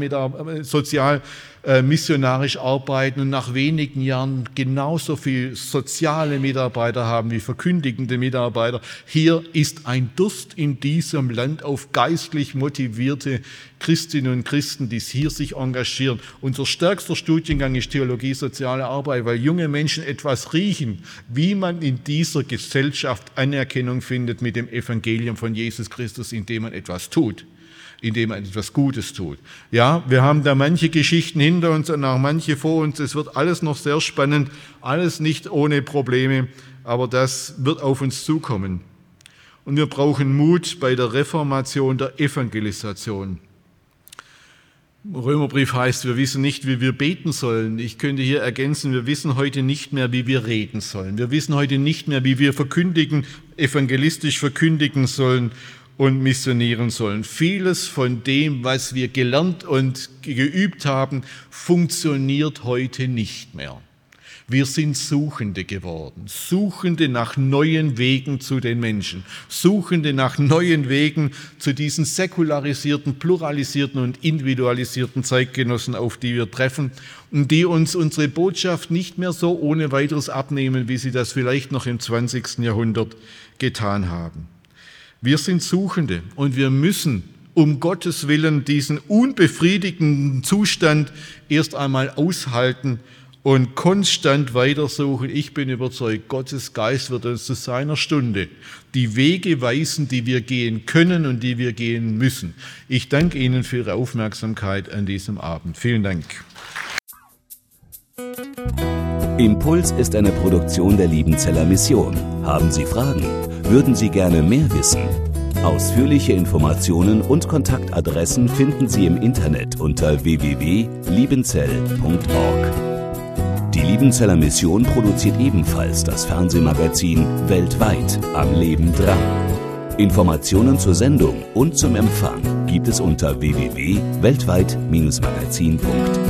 sozial äh, missionarisch arbeiten und nach wenigen Jahren genauso viel soziale Mitarbeiter haben wie verkündigende Mitarbeiter. Hier ist ein Durst in diesem Land auf geistlich motivierte Christinnen und Christen, die hier sich engagieren. Unser stärkster Studiengang ist Theologie, soziale Arbeit, weil junge Menschen etwas riechen, wie man in dieser Gesellschaft Anerkennung findet mit dem Evangelium von Jesus Christus, indem man etwas tut indem man etwas Gutes tut. Ja, wir haben da manche Geschichten hinter uns und auch manche vor uns. Es wird alles noch sehr spannend, alles nicht ohne Probleme, aber das wird auf uns zukommen. Und wir brauchen Mut bei der Reformation der Evangelisation. Römerbrief heißt, wir wissen nicht, wie wir beten sollen. Ich könnte hier ergänzen, wir wissen heute nicht mehr, wie wir reden sollen. Wir wissen heute nicht mehr, wie wir verkündigen, evangelistisch verkündigen sollen und missionieren sollen. Vieles von dem, was wir gelernt und geübt haben, funktioniert heute nicht mehr. Wir sind Suchende geworden, Suchende nach neuen Wegen zu den Menschen, Suchende nach neuen Wegen zu diesen säkularisierten, pluralisierten und individualisierten Zeitgenossen, auf die wir treffen und die uns unsere Botschaft nicht mehr so ohne weiteres abnehmen, wie sie das vielleicht noch im 20. Jahrhundert getan haben. Wir sind Suchende und wir müssen um Gottes Willen diesen unbefriedigenden Zustand erst einmal aushalten und konstant weitersuchen. Ich bin überzeugt, Gottes Geist wird uns zu seiner Stunde die Wege weisen, die wir gehen können und die wir gehen müssen. Ich danke Ihnen für Ihre Aufmerksamkeit an diesem Abend. Vielen Dank. Impuls ist eine Produktion der Liebenzeller Mission. Haben Sie Fragen? Würden Sie gerne mehr wissen? Ausführliche Informationen und Kontaktadressen finden Sie im Internet unter www.liebenzell.org. Die Liebenzeller Mission produziert ebenfalls das Fernsehmagazin Weltweit am Leben dran. Informationen zur Sendung und zum Empfang gibt es unter www.weltweit-magazin.de.